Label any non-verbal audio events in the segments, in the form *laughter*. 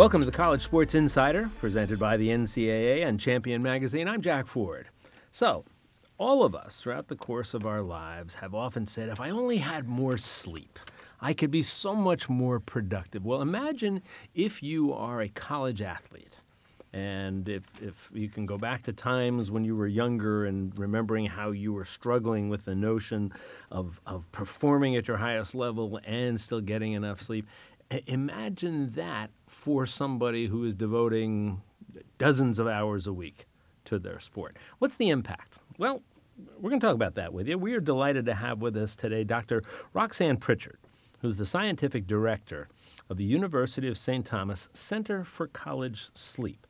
Welcome to the College Sports Insider, presented by the NCAA and Champion Magazine. I'm Jack Ford. So, all of us throughout the course of our lives have often said, if I only had more sleep, I could be so much more productive. Well, imagine if you are a college athlete. And if, if you can go back to times when you were younger and remembering how you were struggling with the notion of, of performing at your highest level and still getting enough sleep, imagine that for somebody who is devoting dozens of hours a week to their sport. What's the impact? Well, we're going to talk about that with you. We are delighted to have with us today Dr. Roxanne Prichard, who's the scientific director of the University of St. Thomas Center for College Sleep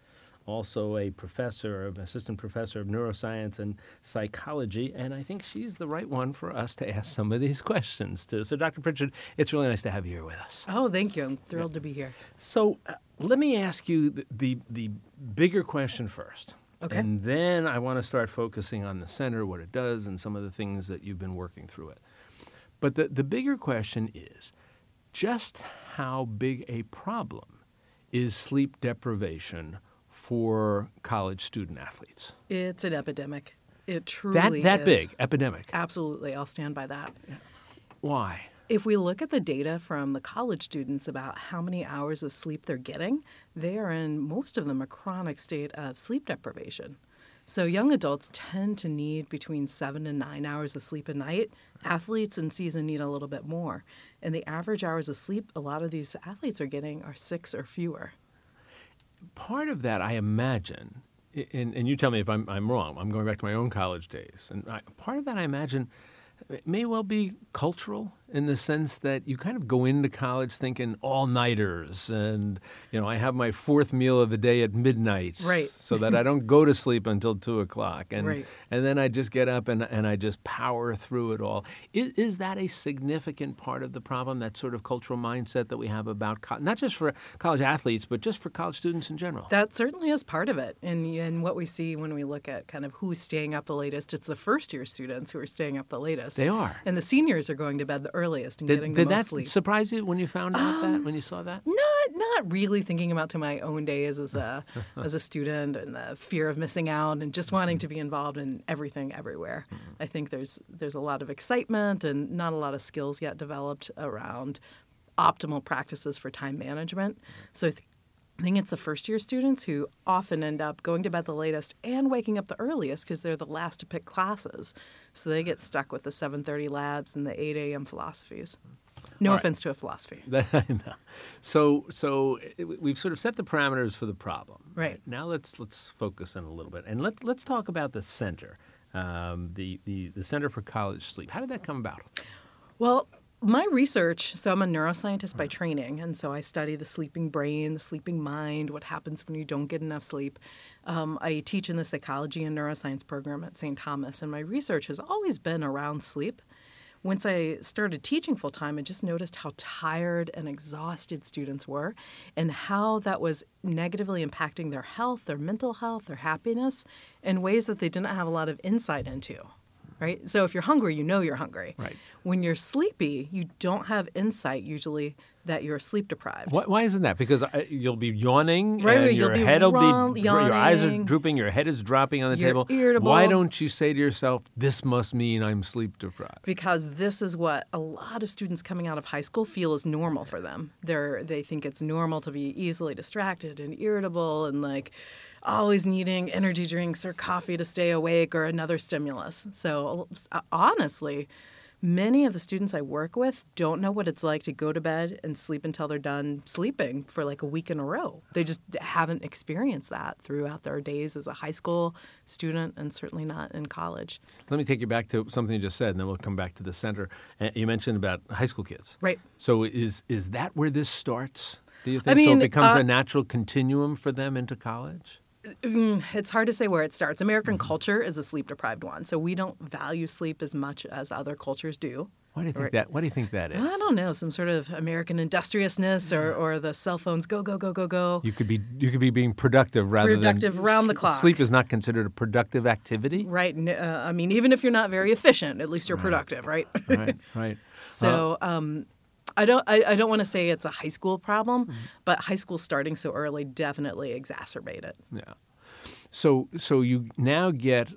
also a professor, of assistant professor of neuroscience and psychology, and I think she's the right one for us to ask some of these questions to. So, Dr. Prichard, it's really nice to have you here with us. Oh, thank you. I'm thrilled yeah. to be here. So, uh, let me ask you the, the, the bigger question first. Okay. And then I want to start focusing on the center, what it does, and some of the things that you've been working through it. But the, the bigger question is just how big a problem is sleep deprivation for college student athletes? It's an epidemic. It truly that that is. big epidemic. Absolutely, I'll stand by that. Why? If we look at the data from the college students about how many hours of sleep they're getting, they are in most of them a chronic state of sleep deprivation. So young adults tend to need between seven and nine hours of sleep a night. Athletes in season need a little bit more. And the average hours of sleep a lot of these athletes are getting are six or fewer part of that, I imagine, and, and you tell me if I'm, I'm wrong, I'm going back to my own college days, and I, part of that I imagine may well be cultural in the sense that you kind of go into college thinking all nighters and you know i have my fourth meal of the day at midnight right. so that i don't go to sleep until two o'clock. And right. and then i just get up and, and i just power through it all. Is, is that a significant part of the problem that sort of cultural mindset that we have about co- not just for college athletes but just for college students in general? That certainly is part of it. And, and what we see when we look at kind of who's staying up the latest it's the first year students who are staying up the latest. They are. And the seniors are going to bed the earliest and did, getting did the most sleep. that surprise you when you found out um, that when you saw that? Not not really thinking about to my own days as a *laughs* as a student and the fear of missing out and just wanting to be involved in everything everywhere. Mm-hmm. I think there's there's a lot of excitement and not a lot of skills yet developed around optimal practices for time management. So I, th- I think it's the first year students who often end up going to bed the latest and waking up the earliest because they're the last to pick classes. So they get stuck with the 7:30 labs and the 8 a.m. philosophies. No All offense right. to a philosophy. *laughs* so so we've sort of set the parameters for the problem. Right. Now let's let's focus in a little bit and let's let's talk about the center, um, the, the the Center for College Sleep. How did that come about? Well, my research so i'm a neuroscientist by training and so i study the sleeping brain the sleeping mind what happens when you don't get enough sleep. Um, i teach in the psychology and neuroscience program at st thomas and my research has always been around sleep. Once i started teaching full time i just noticed how tired and exhausted students were and how that was negatively impacting their health their mental health their happiness in ways that they didn't have a lot of insight into right? So if you're hungry, you know you're hungry. Right. When you're sleepy, you don't have insight usually that you're sleep deprived. Why, why isn't that? Because uh, you'll be yawning, right, and your head will be yawning, your eyes are drooping, your head is dropping on the table. Irritable. Why don't you say to yourself, "This must mean I'm sleep deprived"? Because this is what a lot of students coming out of high school feel is normal for them. They're they think it's normal to be easily distracted and irritable and like always needing energy drinks or coffee to stay awake or another stimulus. So, uh, honestly, many of the students I work with don't know what it's like to go to bed and sleep until they're done sleeping for like a week in a row. They just haven't experienced that throughout their days as a high school student and certainly not in college. Let me take you back to something you just said, and then we'll come back to the center. You mentioned about high school kids. Right. So, is, is that where this starts? Do you think I mean, so? It becomes uh, a natural continuum for them into college? Mm, it's hard to say where it starts. American mm-hmm. culture is a sleep deprived one, so we don't value sleep as much as other cultures do. Why do you think right. that? What do you think that is? I don't know. Some sort of American industriousness, or, or the cell phones go go go go go. You could be you could be being productive rather than. Productive than round the clock. Sleep is not considered a productive activity. Right. Uh, I mean, even if you're not very efficient, at least you're right. productive, right? right. Right. *laughs* so. Um, I don't. I, I don't want to say it's a high school problem, mm-hmm. but high school starting so early definitely exacerbate it. Yeah. So so you now get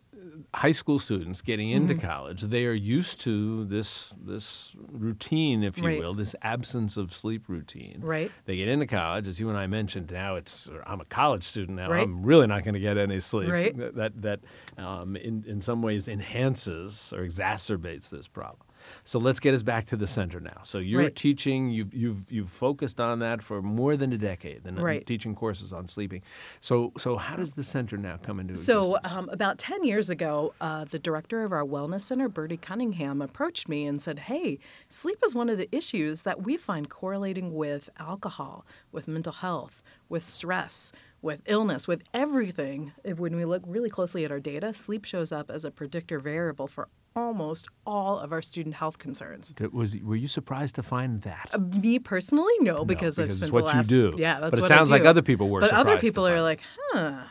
high school students getting into mm-hmm. college, they are used to this this routine, if you right. will, this absence of sleep routine. Right. They get into college, as you and I mentioned. Now it's I'm a college student now. Right. I'm really not going to get any sleep. Right. That that, that um, in in some ways enhances or exacerbates this problem. So let's get us back to the center now. So you're right. teaching, you've, you've, you've focused on that for more than a decade, and right. teaching courses on sleeping. So, so how does the center now come into so, existence? So um, about 10 years ago, uh, the director of our wellness center, Bertie Cunningham, approached me and said, hey, sleep is one of the issues that we find correlating with alcohol, with mental health, with stress, with illness, with everything. When we look really closely at our data, sleep shows up as a predictor variable for almost all of our student health concerns. Was were you surprised to find that? Uh, me personally, no, because, no, because I've spent what the last. you do. Yeah, that's but it what sounds I like other people were. But other people are like, huh.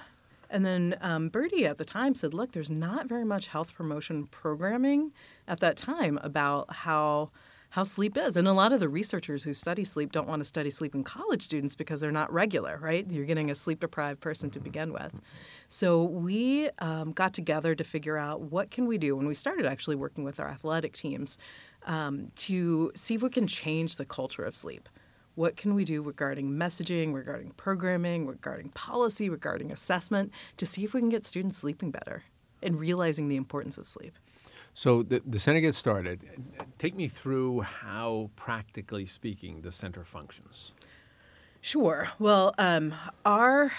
And then um, Bertie at the time said, look, there's not very much health promotion programming at that time about how how sleep is. And a lot of the researchers who study sleep don't want to study sleep in college students because they're not regular, right? You're getting a sleep deprived person to begin with. So we um, got together to figure out what can we do when we started actually working with our athletic teams um, to see if we can change the culture of sleep. What can we do regarding messaging, regarding programming, regarding policy, regarding assessment to see if we can get students sleeping better and realizing the importance of sleep? So the, the center gets started. Take me through how, practically speaking, the center functions. Sure. Well, um, our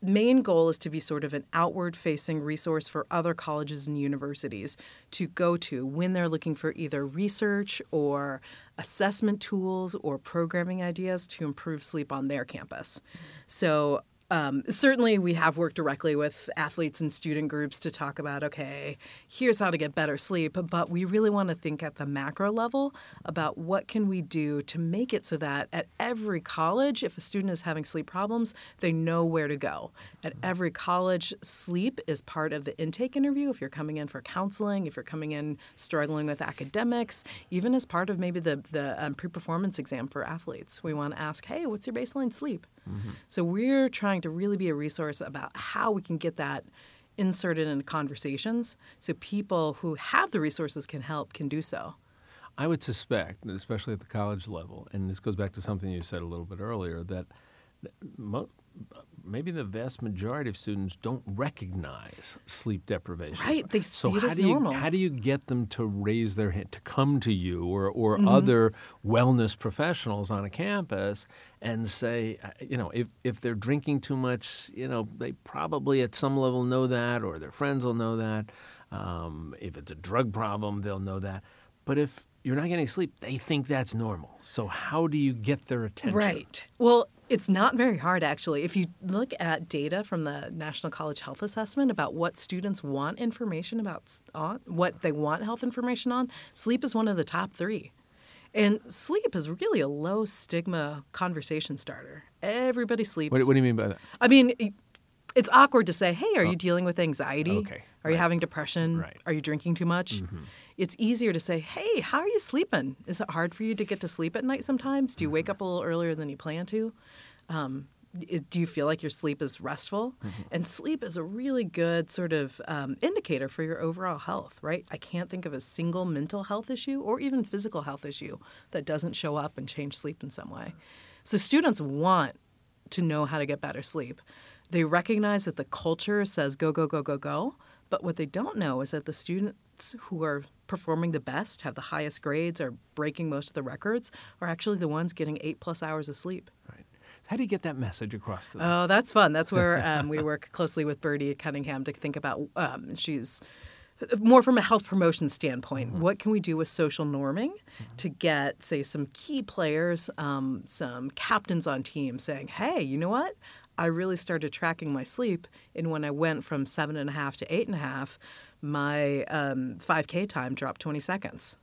main goal is to be sort of an outward facing resource for other colleges and universities to go to when they're looking for either research or assessment tools or programming ideas to improve sleep on their campus. So um, certainly, we have worked directly with athletes and student groups to talk about okay, here's how to get better sleep. But we really want to think at the macro level about what can we do to make it so that at every college, if a student is having sleep problems, they know where to go. At every college, sleep is part of the intake interview. If you're coming in for counseling, if you're coming in struggling with academics, even as part of maybe the the um, pre-performance exam for athletes, we want to ask, hey, what's your baseline sleep? Mm-hmm. So we're trying to really be a resource about how we can get that inserted in conversations so people who have the resources can help can do so. I would suspect, especially at the college level, and this goes back to something you said a little bit earlier, that maybe the vast majority of students don't recognize sleep deprivation. Right, they see so it how as do you. How do you get them to raise their hand, to come to you or, or mm-hmm. other wellness professionals on a campus and say, uh, you know, if, if they're drinking too much, you know, they probably at some level know that or their friends will know that. Um, if it's a drug problem, they'll know that. But if you're not getting sleep, they think that's normal. So how do you get their attention? Right. Well, it's not very hard, actually. If you look at data from the National College Health Assessment about what students want information about, on, what they want health information on, sleep is one of the top three. And sleep is really a low stigma conversation starter. Everybody sleeps. What, what do you mean by that? I mean, it's awkward to say, hey, are you oh. dealing with anxiety? Okay. Are right. you having depression? Right. Are you drinking too much? Mm-hmm. It's easier to say, hey, how are you sleeping? Is it hard for you to get to sleep at night sometimes? Do you wake up a little earlier than you plan to? Um, do you feel like your sleep is restful? Mm-hmm. And sleep is a really good sort of um, indicator for your overall health, right? I can't think of a single mental health issue or even physical health issue that doesn't show up and change sleep in some way. So students want to know how to get better sleep. They recognize that the culture says go, go, go, go, go. But what they don't know is that the students who are performing the best, have the highest grades, are breaking most of the records, are actually the ones getting eight plus hours of sleep. How do you get that message across to them? Oh, that's fun. That's where *laughs* um, we work closely with Bertie Cunningham to think about. Um, she's more from a health promotion standpoint. Mm-hmm. What can we do with social norming mm-hmm. to get, say, some key players, um, some captains on teams saying, hey, you know what? I really started tracking my sleep. And when I went from seven and a half to eight and a half, my um, 5K time dropped 20 seconds.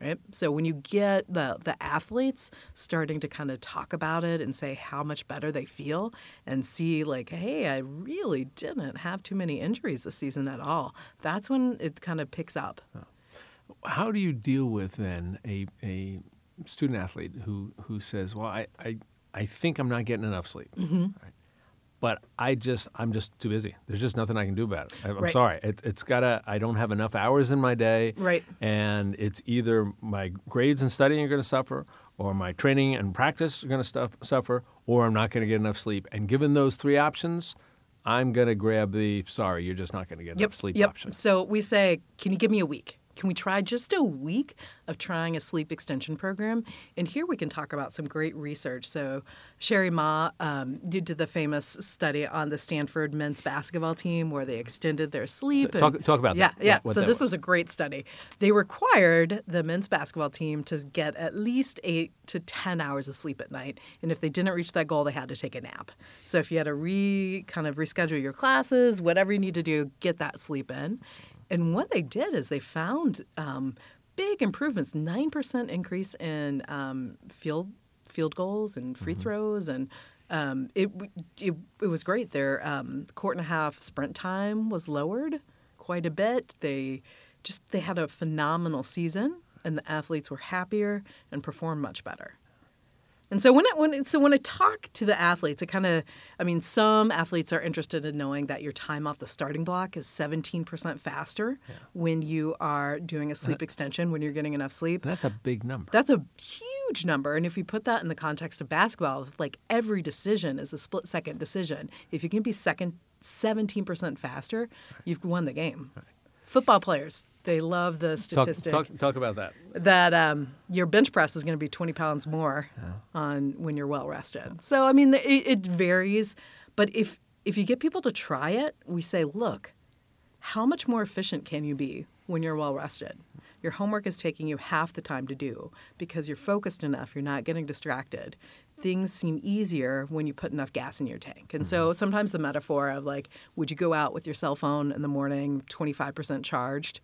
Right? So when you get the the athletes starting to kind of talk about it and say how much better they feel and see like, hey, I really didn't have too many injuries this season at all. That's when it kind of picks up. How do you deal with then a a student athlete who who says, "Well, I I, I think I'm not getting enough sleep." Mm-hmm. Right? But I just I'm just too busy. There's just nothing I can do about it. I, I'm Right. sorry. It, it's gotta. I don't have enough hours in my day. Right. And it's either my grades and studying are going to suffer, or my training and practice are going to stuff, suffer, or I'm not going to get enough sleep. And given those three options, I'm going to grab the sorry, you're just not going to get Yep. enough sleep yep. option. So we say, can you give me a week? Can we try just a week of trying a sleep extension program? And here we can talk about some great research. So Cheri Mah um, did the famous study on the Stanford men's basketball team where they extended their sleep. Talk- and- talk about yeah, that, Yeah, what So this was. was a great study. They required the men's basketball team to get at least eight to 10 hours of sleep at night. And if they didn't reach that goal, they had to take a nap. So if you had to re kind of reschedule your classes, whatever you need to do, get that sleep in. And what they did is they found um, big improvements 9% increase in um, field, field goals and free throws. And um, it, it, it was great. Their um, court and a half sprint time was lowered quite a bit. They just they had a phenomenal season, and the athletes were happier and performed much better. And so when I, when so when I talk to the athletes, it kind of I mean some athletes are interested in knowing that your time off the starting block is 17% faster when you are doing a sleep extension when you're getting enough sleep. That's a big number. That's a huge number. And if you put that in the context of basketball, like every decision is a split second decision. If you can be second 17% faster, you've won the game. Football players, they love the statistic talk, talk about that. that um, your bench press is going to be 20 pounds more on when you're well rested. So I mean, it, it varies, but if if you get people to try it, we say, look, how much more efficient can you be when you're well rested? Your homework is taking you half the time to do because you're focused enough, you're not getting distracted. Things seem easier when you put enough gas in your tank. And so mm-hmm. sometimes the metaphor of like, would you go out with your cell phone in the morning 25% charged?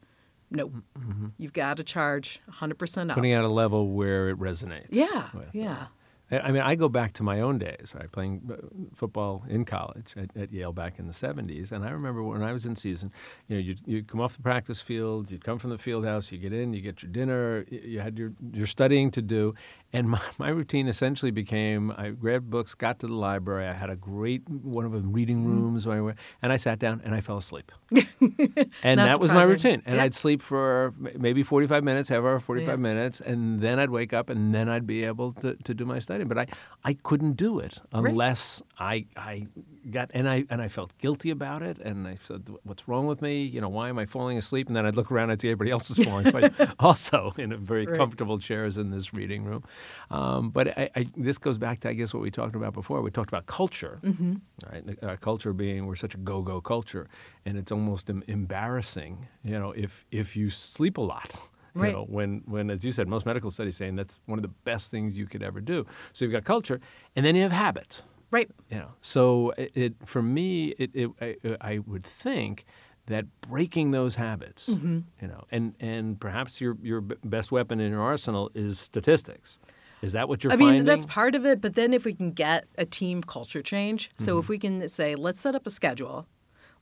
Nope. Mm-hmm. Mm-hmm. You've got to charge 100% up. Putting it at a level where it resonates. Yeah, yeah. Uh, I I mean, I go back to my own days, right, playing uh, football in college at, at Yale back in the 70s. And I remember when I was in season, you know, you'd, you'd come off the practice field, you'd come from the field house, you get in, you get your dinner, you had your, your studying to do. And my, *laughs* my routine essentially became I grabbed books, got to the library, I had a great, one of the reading Mm-hmm. rooms, where I and I sat down and I fell asleep. *laughs* and that was my routine. And Yeah. I'd sleep for maybe 45 minutes, our 45 Yeah. minutes, and then I'd wake up and then I'd be able to, to do my studying. But I, I couldn't do it unless I, I got, and I, and I felt guilty about it. And I said, what's wrong with me? You know, why am I falling asleep? And then I'd look around and see everybody else is *laughs* falling asleep also in a very Right. comfortable chairs in this reading room. Um, but I, I, this goes back to, I guess, what we talked about before. We talked about culture, Mm-hmm. right? Uh, culture being we're such a go-go culture, and it's almost embarrassing, you know, if if you sleep a lot. You Right. know, when, when, as you said, most medical studies saying that's one of the best things you could ever do. So you've got culture, and then you have habit. Right. You know, so it, it for me, it, it I, I would think that breaking those habits, Mm-hmm. you know, and and perhaps your your best weapon in your arsenal is statistics. Is that what you're I finding? mean, that's part of it, but then if we can get a team culture change, so Mm-hmm. if we can say, let's set up a schedule,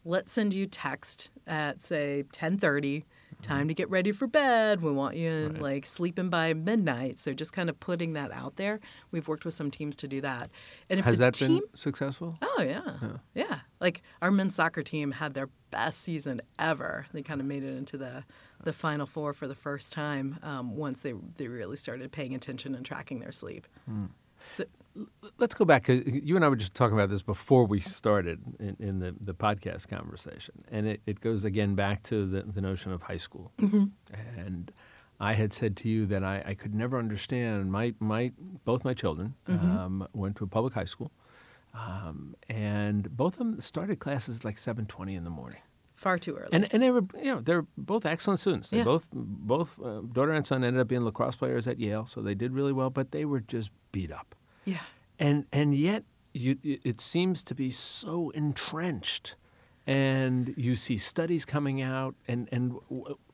let's send you text at say 10:30, time to get ready for bed. We want you in, like sleeping by midnight. So just kind of putting that out there. We've worked with some teams to do that. And if Has that team, been successful? Oh yeah. yeah, Like our men's soccer team had their best season ever. They kind of made it into the the final four for the first time um, once they they really started paying attention and tracking their sleep. Hmm. So, Let's go back you and I were just talking about this before we started in, in the, the podcast conversation, and it, it goes again back to the, the notion of high school. And I had said to you that I, I could never understand my my both my children um, went to a public high school, um, and both of them started classes like seven twenty in the morning. far too early. And and they were you know they're both excellent students. They Yeah. both both uh, daughter and son ended up being lacrosse players at Yale, so they did really well. But they were just beat up yeah. and and yet you, it seems to be so entrenched and you see studies coming out and and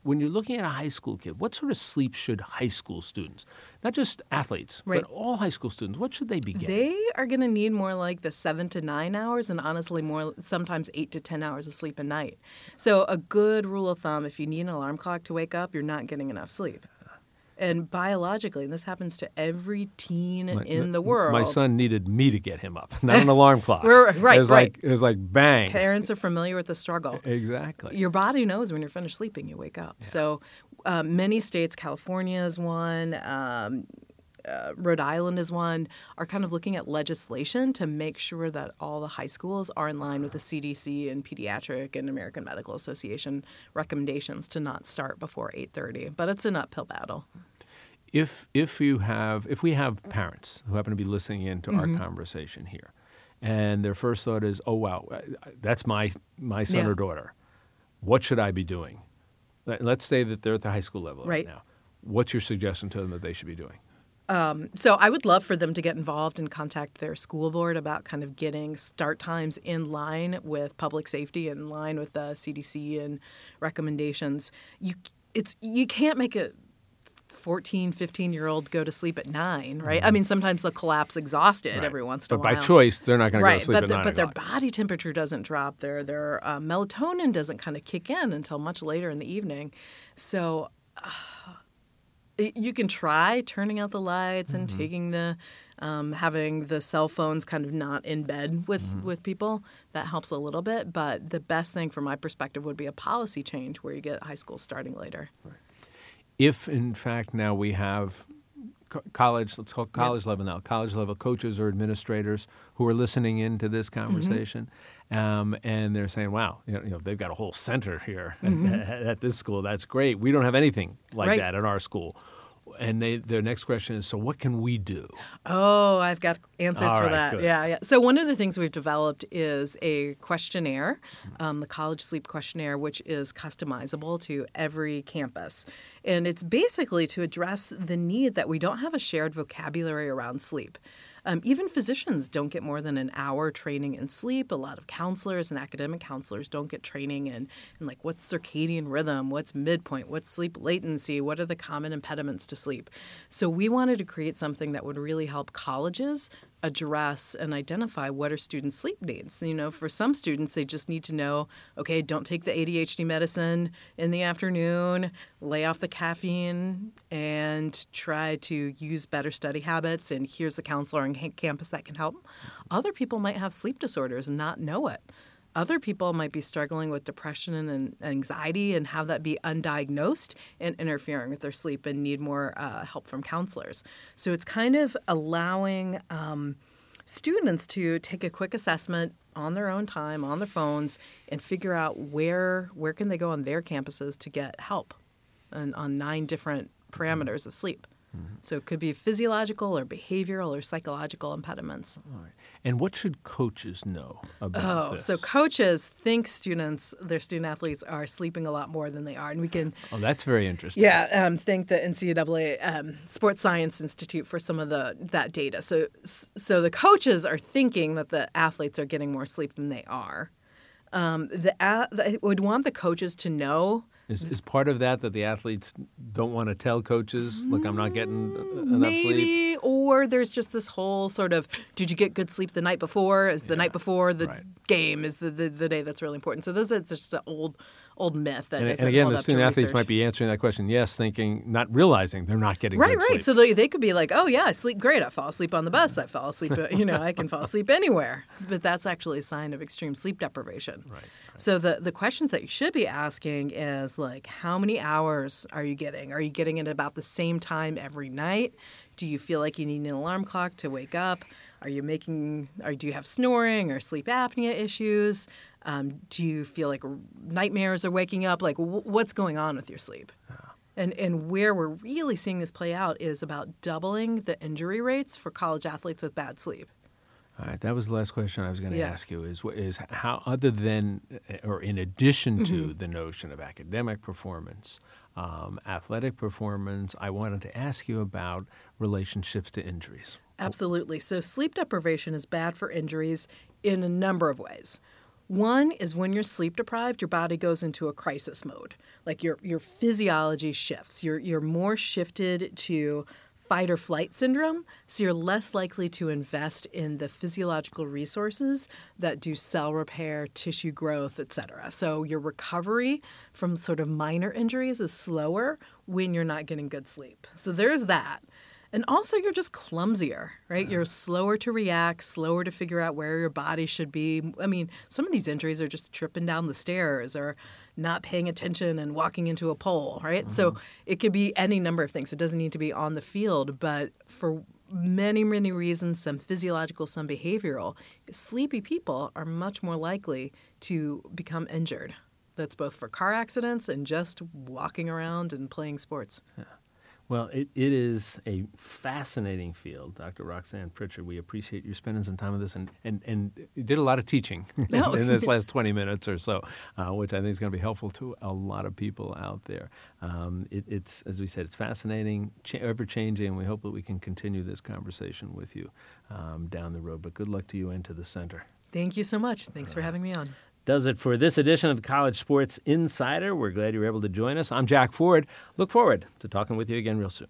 when you're looking at a high school kid what sort of sleep should high school students not just athletes Right. but all high school students what should they be getting They are going to need more like the seven to nine hours, and honestly, more sometimes eight to ten hours of sleep a night. So, a good rule of thumb: if you need an alarm clock to wake up, you're not getting enough sleep. And biologically, and this happens to every teen My- in the world. My son needed me to get him up, *laughs* not an alarm clock. Right, right, It was right. like it was like bang. Parents are familiar with the struggle. Exactly. Your body knows when you're finished sleeping, you wake up. So, uh, many states, California is one, um, uh, Rhode Island is one, are kind of looking at legislation to make sure that all the high schools are in line with the CDC and Pediatric and American Medical Association recommendations to not start before 8:30. But it's an uphill battle. if if you have if we have parents who happen to be listening in to Mm-hmm. our conversation here and their first thought is oh wow uh, that's my my son Yeah. or daughter what should i be doing Let- let's say that they're at the high school level right, Right. now what's your suggestion to them that they should be doing So I would love for them to get involved and contact their school board about kind of getting start times in line with public safety, in line with the CDC and recommendations. You it's you can't make a 14, 15 year old go to sleep at nine, right? I mean, sometimes they'll collapse exhausted Mm-hmm. Right. every once in but a while. by choice they're not going to right, go to sleep but, at the- nine but their body temperature doesn't drop. Their their uh, melatonin doesn't kind of kick in until much later in the evening. So it- you can try turning out the lights and Mm-hmm. taking the um, having the cell phones kind of not in bed with Mm-hmm. with people that helps a little bit but the best thing from my perspective would be a policy change where you get high school starting later if in fact now we have co- college let's call it college level now college level coaches or administrators who are listening into this Mm-hmm. conversation um, and they're saying wow you know, you know, they've got a whole center here at, *laughs* at this school that's great we don't have anything like Mm-hmm. Right. that in our school and they, their next question is so what can we do Oh, I've got answers All for right, that. good. Yeah, yeah. So one of the things we've developed is a questionnaire, um, the College Sleep Questionnaire, which is customizable to every campus, and it's basically to address the need that we don't have a shared vocabulary around sleep. Um, even physicians don't get more than an hour training in sleep. A lot of counselors and academic counselors don't get training in, in like what's circadian rhythm, what's midpoint, what's sleep latency, what are the common impediments to sleep. So we wanted to create something that would really help colleges address and identify what are students' sleep needs. You know, for some students, they just need to know, okay, don't take the ADHD medicine in the afternoon, lay off the caffeine, and try to use better study habits. And here's the counselor on campus that can help. Other people might have sleep disorders and not know it. Other people might be struggling with depression and anxiety and have that be undiagnosed and interfering with their sleep and need more uh, help from counselors. So it's kind of allowing um, students to take a quick assessment on their own time, on their phones, and figure out where where can they go on their campuses to get help, and on nine different parameters of sleep. So it could be physiological or behavioral or psychological impediments. All right. and what should coaches know about Oh, this so coaches think students, their student athletes, are sleeping a lot more than they are, and we can, oh that's very interesting yeah, um, thank the NCAA um, Sports Science Institute for some of the that data. So, so the coaches are thinking that the athletes are getting more sleep than they are. Um, the, the would want the coaches to know Is, is part of that that the athletes don't want to tell coaches, look, I'm not getting uh, enough sleep? maybe, or there's just this whole sort of, did you get good sleep the night before? Is the Yeah, night before the right. game is the, the, the day that's really important? So those are just old old myth that And, and again, the student athletes research. might be answering that question, yes, thinking, not realizing they're not getting Right, right. sleep. So they, they could be like, oh, yeah, I sleep great. I fall asleep on the bus. I fall asleep, uh, you know, I can fall asleep anywhere. But that's actually a sign of extreme sleep deprivation. Right, So the, the questions that you should be asking is like, how many hours are you getting? Are you getting it about the same time every night? Do you feel like you need an alarm clock to wake up? Are you making, or do you have snoring or sleep apnea issues? Um, do you feel like nightmares are waking up? Like, w- what's going on with your sleep? And, and where we're really seeing this play out is about doubling the injury rates for college athletes with bad sleep. All right, that was the last question I was going to Yeah. ask you. Is is how other than uh, or in addition to Mm-hmm. the notion of academic performance, um, athletic performance, I wanted to ask you about relationships to injuries. Absolutely. So, sleep deprivation is bad for injuries in a number of ways. One is when you're sleep deprived, your body goes into a crisis mode. Like your, your physiology shifts. You're, you're more shifted to fight or flight syndrome. So you're less likely to invest in the physiological resources that do cell repair, tissue growth, et cetera. So your recovery from sort of minor injuries is slower when you're not getting good sleep. So there's that. And also, you're just clumsier, right? You're slower to react, slower to figure out where your body should be. I mean, some of these injuries are just tripping down the stairs or not paying attention and walking into a pole, right? Mm-hmm. So it could be any number of things. It doesn't need to be on the field, but for many, many reasons, some physiological, some behavioral, sleepy people are much more likely to become injured. That's both for car accidents and just walking around and playing sports. Yeah. Well, it, it is a fascinating field, Dr. Roxanne Prichard. We appreciate you spending some time with us, and, and, and you did a lot of teaching *laughs* no. in this last 20 minutes or so, uh, which I think is going to be helpful to a lot of people out there. Um, it, it's, as we said, it's fascinating, cha- ever changing, and we hope that we can continue this conversation with you um, down the road. But good luck to you and to the center. Thank you so much. Thanks for having me on does it for this edition of College Sports Insider. We're glad you were able to join us. I'm Jack Ford. Look forward to talking with you again real soon.